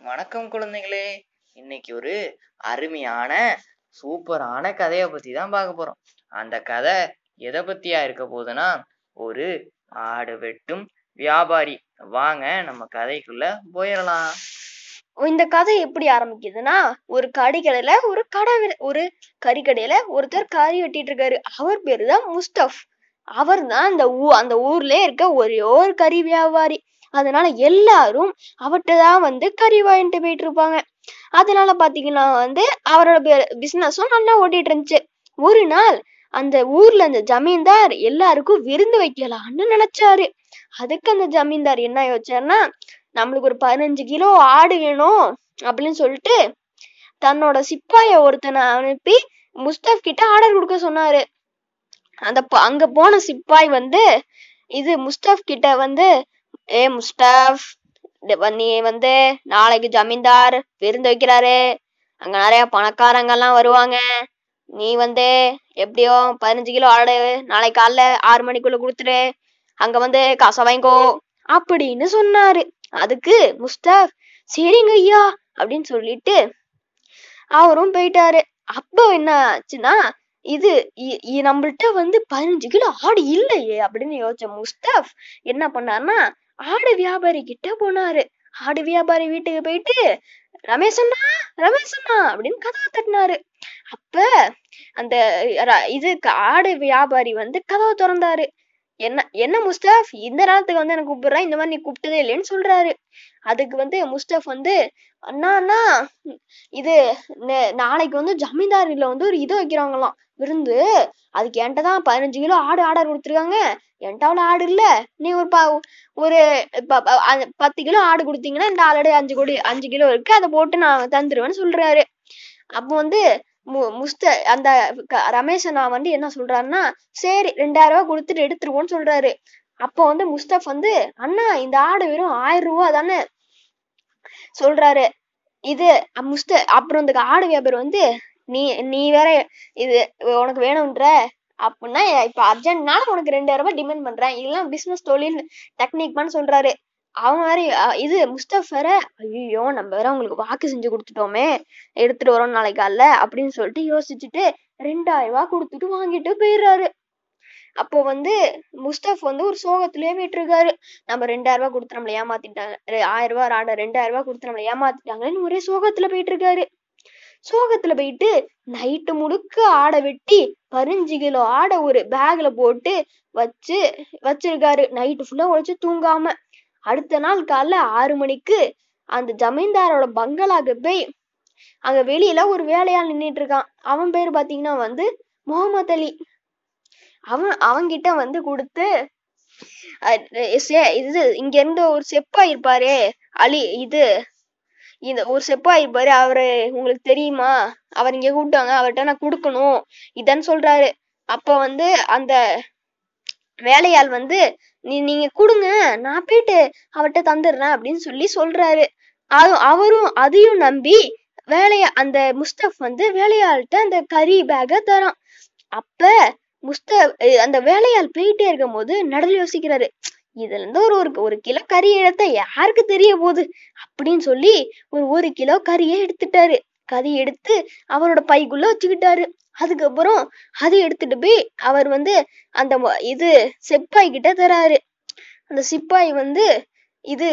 வணக்கம் குழந்தைகளே. இன்னைக்கு ஒரு அருமையான சூப்பரான கதையை பத்தி தான் பார்க்க போறோம். அந்த கதை எதை பத்தியா இருக்க போகுதுன்னா ஒரு ஆடு வெட்டும் வியாபாரி. வாங்க நம்ம கதைக்குள்ள போயிடலாம். இந்த கதை எப்படி ஆரம்பிக்குதுன்னா ஒரு கடைக்கடையில ஒரு கடை ஒரு கறிக்கடையில ஒருத்தர் கறி வெட்டிட்டு இருக்காரு. அவர் பேரு தான் முஸ்தப் அவர் தான் அந்த ஊ அந்த ஊர்ல இருக்க ஒரே ஒரு கறி வியாபாரி. அதனால எல்லாரும் அவர்கிட்ட தான் வந்து கறி வாங்கிட்டு போயிட்டு இருப்பாங்க அதனால பாத்தீங்கன்னா வந்து அவரோட பிசினஸும் நல்லா ஓட்டிட்டு இருந்துச்சு ஒரு நாள் அந்த ஊர்ல அந்த ஜமீன்தார் எல்லாருக்கும் விருந்து வைக்கலாம்னு நினைச்சாரு. அதுக்கு அந்த ஜமீன்தார் என்ன யோசிச்சாருன்னா நம்மளுக்கு ஒரு பதினஞ்சு கிலோ ஆடு வேணும் அப்படின்னு சொல்லிட்டு தன்னோட சிப்பாய ஒருத்தனை அனுப்பி முஸ்தப் கிட்ட ஆர்டர் கொடுக்க சொன்னாரு. அந்த அங்க போன சிப்பாய் வந்து இது முஸ்தப் கிட்ட வந்து ஏ முஸ்தப் நீ வந்து நாளைக்கு ஜமீன்தார் விருந்து வைக்கிறாரு. அங்க நிறைய பணக்காரங்க எல்லாம் வருவாங்க. நீ வந்து எப்படியோ பதினஞ்சு கிலோ ஆடு நாளைக்கு காலைல ஆறு மணிக்குள்ள கொடுத்துரு அங்க வந்து காசை வாங்கிக்கோ. அப்படின்னு சொன்னாரு. அதுக்கு முஸ்தாப் சரிங்க ஐயா அப்படின்னு சொல்லிட்டு அவரும் போயிட்டாரு. அப்போ என்ன ஆச்சுன்னா இது இ- இ- நம்மள்ட்ட வந்து பதினஞ்சு கிலோ ஆடு இல்லையே அப்படின்னு யோசிச்ச முஸ்தாப் என்ன பண்ணாருன்னா ஆடு வியாபாரி கிட்ட போனாரு. ஆடு வியாபாரி வீட்டுக்கு போயிட்டு ரமேஷண்ணா ரமேஷண்ணா அப்படின்னு கதவை தட்டினாரு. அப்ப அந்த ர- இது க- ஆடு வியாபாரி வந்து கதவை திறந்தாரு. என்ன என்ன முஸ்தாப் இந்த நேரத்துக்கு வந்து எனக்கு கூப்பிடுறா? இந்த மாதிரி நீ கூப்பிட்டதே இல்லைன்னு சொல்றாரு. அதுக்கு வந்து முஸ்தப் வந்து அண்ணா அண்ணா இது நாளைக்கு வந்து ஜமீன்தாரில வந்து ஒரு இது வைக்கிறாங்களாம். விருந்து. அதுக்கு என்கிட்ட தான் பதினஞ்சு கிலோ ஆடு ஆர்டர் கொடுத்துருக்காங்க. என்கிட்ட ஆடு இல்ல. நீ ஒரு பா ஒரு ப- ப- பத்து கிலோ ஆடு கொடுத்தீங்கன்னா இந்த ஆல்ரெடி அஞ்சு கோடி அஞ்சு கிலோ இருக்கு அதை போட்டு நான் தந்துருவேன்னு சொல்றாரு. அப்போ வந்து மு முஸ்த அந்த க- ரமேஷ் நான் வந்து என்ன சொல்றாருன்னா சரி ரெண்டாயிரம் ரூபாய் கொடுத்துட்டு எடுத்துருவோன்னு சொல்றாரு. அப்போ வந்து முஸ்தப் வந்து அண்ணா இந்த ஆடு வெறும் ஆயிரம் ரூபா தானே? சொல்றாரு. இது முஸ்த அப்புறம் இந்த ஆடு வியாபாரி வந்து நீ நீ வேற இது உனக்கு வேணும்ன்ற அப்படின்னா இப்ப அர்ஜென்ட்னால உனக்கு ரெண்டாயிரம் ரூபாய் டிமாண்ட் பண்றேன். இதெல்லாம் பிசினஸ் தொழில் டெக்னிக்மான்னு சொல்றாரு. அவங்க வேற இது முஸ்தப் வேற ஐயோ நம்ம வேற உங்களுக்கு வாக்கு செஞ்சு கொடுத்துட்டோமே. எடுத்துட்டு வரோம் நாளைக்கு அல்ல அப்படின்னு சொல்லிட்டு யோசிச்சுட்டு ரெண்டாயிரம் ரூபாய் கொடுத்துட்டு வாங்கிட்டு போயிடுறாரு. அப்போ வந்து முஸ்தப் வந்து ஒரு சோகத்திலேயே விட்டுருக்காரு. நம்ம ரெண்டாயிரம் ரூபாய் கொடுத்து நம்மளை ஏமாத்திட்டாங்க. ஆயிரம் ரூபாய் ஆட ரெண்டாயிரம் ரூபாய் கொடுத்து நம்மளை ஏமாத்திட்டாங்கன்னு ஒரே சோகத்துல போயிட்டு இருக்காரு. சோகத்துல போயிட்டு நைட்டு முழுக்க ஆடை வெட்டி பதினஞ்சு கிலோ ஆடை ஒரு பேக்ல போட்டு வச்சு வச்சிருக்காரு. நைட்டு ஃபுல்லா உழைச்சு தூங்காம. அடுத்த நாள் காலைல ஆறு மணிக்கு அந்த ஜமீன்தாரோட பங்களாக்கு போய் அங்க வெளியில ஒரு வேலையா நின்னுட்டு இருக்கான். அவன் பேர் பாத்தீங்கன்னா வந்து முகமது அலி. அவன் அவன்கிட்ட வந்து கொடுத்து அஹ் இது இங்க இருந்து ஒரு செப்பா இருப்பாரு அலி இது இந்த ஒரு செப்பா இருப்பாரு அவரு உங்களுக்கு தெரியுமா? அவர் இங்க கூப்பிட்டாங்க அவர்கிட்ட நான் கொடுக்கணும். இதான் சொல்றாரு. அப்ப வந்து அந்த வேலையாள் வந்து நீ நீங்க கொடுங்க நான் போயிட்டு அவர்கிட்ட தந்துடுறேன் அப்படின்னு சொல்லி சொல்றாரு. அது அவரும் அதையும் நம்பி வேலைய அந்த முஸ்தப் வந்து வேலையாள்கிட்ட அந்த கறி பேக்க தரான். அப்ப முஸ்த அந்த வேலையாள் போயிட்டே இருக்கும் போது நடந்து யோசிக்கிறாரு இதுல இருந்து ஒரு ஒரு ஒரு கிலோ கறி எடுத்தா யாருக்கு தெரிய போகுது? அப்படின்னு சொல்லி ஒரு ஒரு கிலோ கறியை எடுத்துட்டாரு. கறி எடுத்து அவரோட பைக்குள்ள வச்சுக்கிட்டாரு. அதுக்கப்புறம் அதை எடுத்துட்டு போய் அவர் வந்து அந்த இது சிப்பாய் கிட்ட தராரு. அந்த சிப்பாய் வந்து இது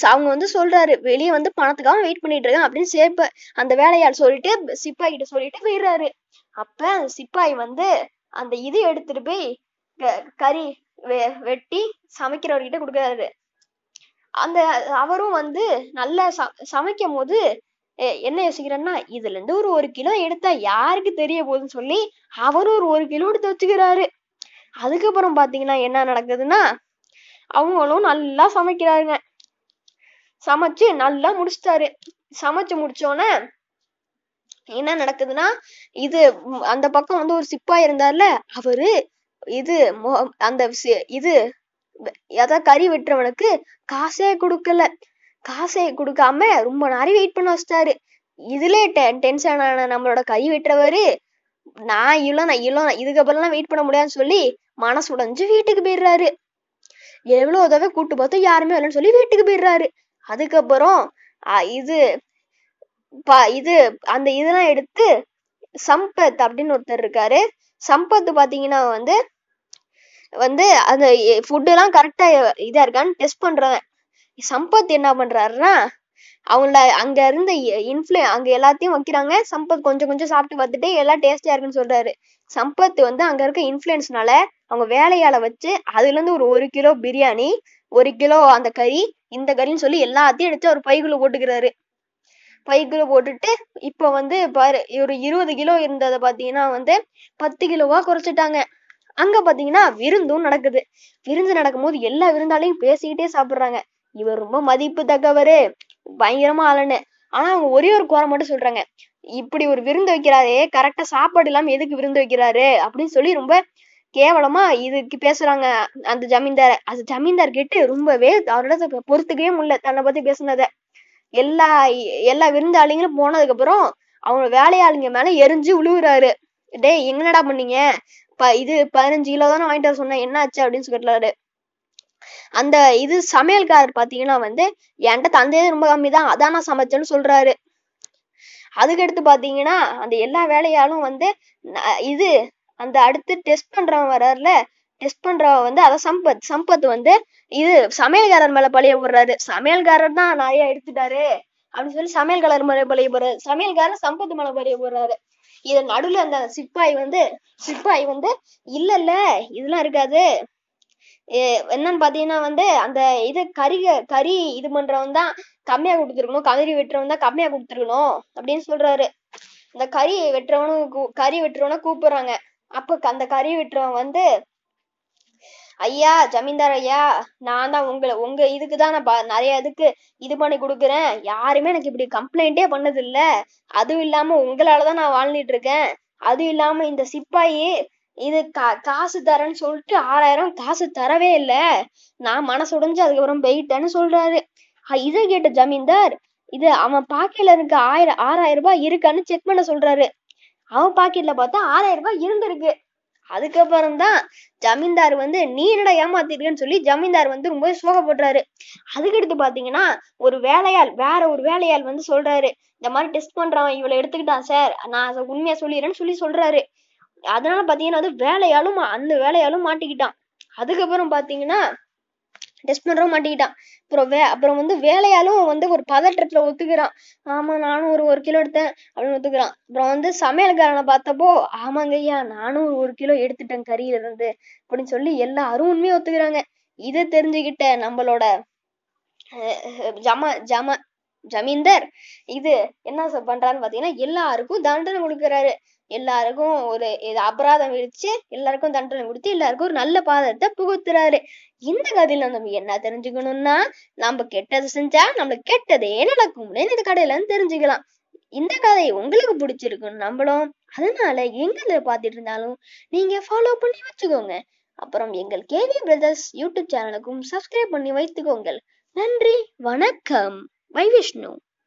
அவங்க வந்து சொல்றாரு வெளியே வந்து பணத்துக்காக வெயிட் பண்ணிட்டு இருக்கேன் அப்படின்னு சேப்ப அந்த வேலையாள் சொல்லிட்டு சிப்பாய் கிட்ட சொல்லிட்டு போயிடுறாரு. அப்ப அந்த சிப்பாய் வந்து அந்த இது எடுத்துட்டு போய் க- கறி வெட்டி சமைக்கிறவர்கிட்ட கொடுக்குறாரு. அந்த அவரும் வந்து நல்லா ச சமைக்கும் போது என்ன யோசிக்கிறேன்னா இதுல இருந்து ஒரு ஒரு கிலோ எடுத்தா யாருக்கு தெரிய போகுதுன்னு சொல்லி அவரும் ஒரு ஒரு கிலோ எடுத்து வச்சுக்கிறாரு. அதுக்கப்புறம் பாத்தீங்கன்னா என்ன நடக்குதுன்னா அவங்களும் நல்லா சமைக்கிறாருங்க. சமைச்சு நல்லா முடிச்சிட்டாரு. சமைச்சு முடிச்சோன்னே என்ன நடக்குதுன்னா இது அந்த பக்கம் வந்து ஒரு சிப்பா இருந்தார்ல அவரு இது மொ- அந்த சி- இது அதாவது கறி வெட்டுறவனுக்கு காசே கொடுக்கல. காசே கொடுக்காம ரொம்ப நேரம் வெயிட் பண்ண வச்சிட்டாரு. இதுல டென்ஷன் ஆன நம்மளோட கறி வெட்டுறவரு நான் இவ்வளோ நான் இவ்வளோ இதுக்கப்புறம்லாம் வெயிட் பண்ண முடியாதுன்னு சொல்லி மனசு உடைஞ்சு வீட்டுக்கு போயிடுறாரு. எவ்வளோ தடவை கூட்டு பார்த்தோம் யாருமே இல்லைன்னு சொல்லி வீட்டுக்கு போயிடுறாரு. அதுக்கப்புறம் இது ப- இது அந்த இதெல்லாம் எடுத்து சம்பத் அப்படின்னு ஒருத்தர் இருக்காரு. சம்பத் பாத்தீங்கன்னா வந்து வந்து அந்த ஃபுட் எல்லாம் கரெக்டா இதா இருக்கான்னு டெஸ்ட் பண்றவன். சம்பத் என்ன பண்றாருன்னா அவங்கள அங்க இருந்த இன்ஃப்ளு அங்க எல்லாத்தையும் வைக்கிறாங்க. சம்பத் கொஞ்சம் கொஞ்சம் சாப்பிட்டு பார்த்துட்டு எல்லாம் டேஸ்டியா இருக்குன்னு சொல்றாரு. சம்பத் வந்து அங்க இருக்க இன்ஃப்ளூயன்ஸ்னால அவங்க வேலையால வச்சு அதுல இருந்து ஒரு ஒரு கிலோ பிரியாணி ஒரு கிலோ அந்த கறி இந்த கறின்னு சொல்லி எல்லாத்தையும் எடுத்து ஒரு பைக்குள்ள போட்டுக்கிறாரு. பைக்குள்ள போட்டுட்டு இப்ப வந்து பாரு ஒரு இருபது கிலோ இருந்ததை பாத்தீங்கன்னா வந்து பத்து கிலோவா குறைச்சிட்டாங்க. அங்க பாத்தீங்கன்னா விருந்தும் நடக்குது. விருந்து நடக்கும்போது எல்லா விருந்தாலையும் பேசிக்கிட்டே சாப்பிடுறாங்க. இவர் ரொம்ப மதிப்பு தக்கவரு பயங்கரமா ஆளுன்னு. ஆனா அவங்க ஒரே ஒரு குறை மட்டும் சொல்றாங்க. இப்படி ஒரு விருந்து வைக்கிறாரே கரெக்டா சாப்பாடு இல்லாம எதுக்கு விருந்து வைக்கிறாரு? அப்படின்னு சொல்லி ரொம்ப கேவலமா இதுக்கு பேசுறாங்க அந்த ஜமீன்தார். அந்த ஜமீன்தார் கேட்டு ரொம்பவே அவரோட பொறுத்துக்கவே முடியல தன்னை பத்தி பேசுனத. எல்லா எல்லா விருந்தாளிங்களும் போனதுக்கு அப்புறம் அவங்க வேலையாளுங்க மேல எரிஞ்சு உழுவுறாரு. டேய் என்னடா பண்ணீங்க? ப இது பதினஞ்சு கிலோ தானே வாங்கிட்டு வர சொன்னேன். என்ன ஆச்சு அப்படின்னு சொல்லிட்டாரு அந்த இது சமையல்காரர் பாத்தீங்கன்னா வந்து என்கிட்ட தந்தையே ரொம்ப கம்மி தான். அதான் நான் சமைச்சேன்னு சொல்றாரு. அதுக்கடுத்து பாத்தீங்கன்னா அந்த எல்லா வேலையாலும் வந்து இது அந்த அடுத்து டெஸ்ட் பண்றவன் வர்றாருல டெஸ்ட் பண்றவன் வந்து அத சம்பத் சம்பத் வந்து இது சமையல்காரர் மேல பழிய போடுறாரு. சமையல்காரர் தான் நிறைய எடுத்துட்டாரு. அப்படின்னு சொல்லி சமையல்காரர் மேல பழிய போடுறாரு. சமையல்காரர் சம்பத் மேல பழிய போடுறாரு. இது நடுவுல அந்த சிப்பாய் வந்து சிப்பாய் வந்து இல்ல இல்ல இதெல்லாம் இருக்காது. என்னன்னு பாத்தீங்கன்னா வந்து அந்த இது கறி கறி இது பண்றவன் தான் கம்மியா கொடுத்துருக்கணும். கறி வெட்டுறவன் தான் கம்மியா கொடுத்துருக்கணும் அப்படின்னு சொல்றாரு. இந்த கறி வெட்டுறவனும் கூ- கறி வெட்டுறவன கூப்பிடுறாங்க. அப்ப அந்த கறி வெட்டுறவன் வந்து ஐயா ஜமீன்தார் ஐயா நான் தான் உங்களை உங்க இதுக்கு தான் நான் ப- நிறைய இதுக்கு இது பண்ணி கொடுக்குறேன். யாருமே எனக்கு இப்படி கம்ப்ளைண்டே பண்ணது இல்ல அதுவும் இல்லாம உங்களால தான் நான் வாழ்ந்துட்டு இருக்கேன். அதுவும் இல்லாம இந்த சிப்பாயி இது கா காசு தரேன்னு சொல்லிட்டு ஆறாயிரம் காசு தரவே இல்ல. நான் மனசு உடைஞ்சு அதுக்கப்புறம் போயிட்டேன்னு சொல்றாரு. இதை கேட்ட ஜமீன்தார் இது அவன் பாக்கெட்ல இருக்க ஆயிரம் ஆறாயிரம் ரூபாய் இருக்கான்னு செக் பண்ண சொல்றாரு. அவன் பாக்கெட்ல பார்த்தா ஆறாயிரம் ரூபாய் இருந்திருக்கு. அதுக்கப்புறம் தான் ஜமீன்தார் வந்து நீ என்னடா சொல்லி ஜமீன்தார் வந்து ரொம்ப சோகப்படுறாரு அதுக்கடுத்து பாத்தீங்கன்னா ஒரு வேலையாள் வேற ஒரு வேலையாள் வந்து சொல்றாரு. இந்த மாதிரி டெஸ்ட் பண்றவன் இவளை எடுத்துக்கிட்டான் சார் நான் உண்மையா சொல்லிடுறேன்னு சொல்லி சொல்றாரு. அதனால பாத்தீங்கன்னா அது வேலையாலும் மா- அந்த வேலையாலும் மாட்டிக்கிட்டான். அதுக்கப்புறம் பாத்தீங்கன்னா டெஸ்ட் மாட்டிக்கிட்டான். அப்புறம் வே அப்புறம் வந்து வேலையாலும் வந்து ஒரு பதற்றத்துல ஒத்துக்கிறான். ஆமா நானும் ஒரு ஒரு கிலோ எடுத்தேன் அப்படின்னு ஒத்துக்கிறான். அப்புறம் வந்து சமையல்காரனை பார்த்தப்போ ஆமாங்க ஐயா நானும் ஒரு கிலோ எடுத்துட்டேன் கறியில இருந்து அப்படின்னு சொல்லி எல்லாரும் உண்மையை ஒத்துக்கிறாங்க. இதை தெரிஞ்சுக்கிட்ட நம்மளோட அஹ், ஜம ஜம ஜமீன்தார் இது என்ன பண்றாருன்னு பாத்தீங்கன்னா எல்லாருக்கும் தண்டனை கொடுக்குறாரு. எல்லாருக்கும் ஒரு இது அபராதம் விதிச்சு எல்லாருக்கும் தண்டனை கொடுத்து எல்லாருக்கும் ஒரு நல்ல பாதத்தை புகுத்துறாரு. இந்த கதையில நம்ம என்ன தெரிஞ்சுக்கணும்னா நம்ம கெட்டது செஞ்சா நம்மளுக்கு கெட்டதே நடக்கும்னு இந்த கடையில இருந்து தெரிஞ்சுக்கலாம். இந்த கதை உங்களுக்கு பிடிச்சிருக்கும் நம்மளும் அதனால எங்க பாத்துட்டு இருந்தாலும் நீங்க ஃபாலோ பண்ணி வச்சுக்கோங்க. அப்புறம் எங்கள் கேவி பிரதர்ஸ் யூடியூப் சேனலுக்கும் சப்ஸ்கிரைப் பண்ணி வைத்துக்கோங்க நன்றி வணக்கம். வை விஷ்ணு.